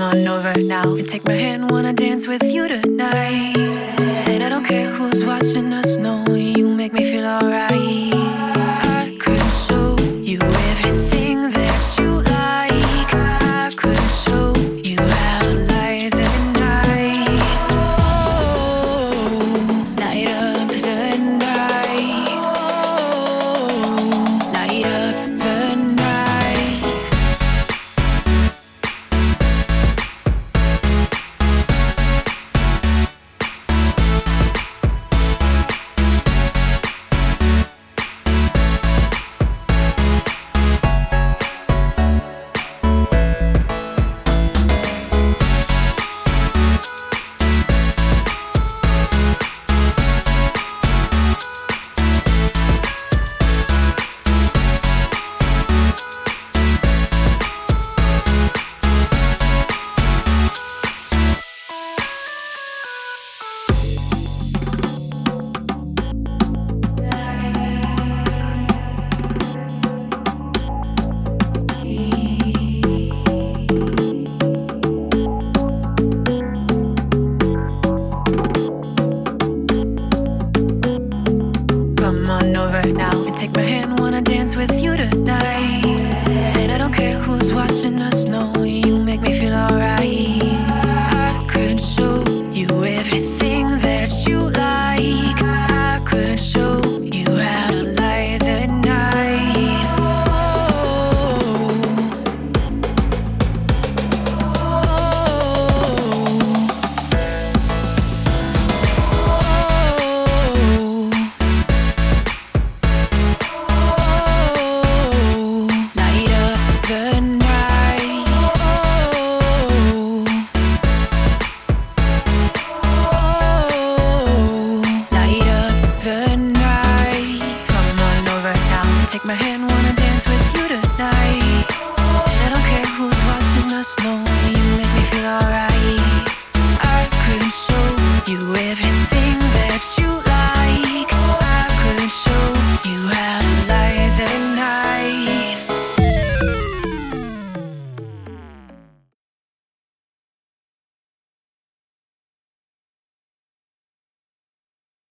Come on over now and take my hand, wanna dance with you tonight. right now and take my hand, wanna dance with you.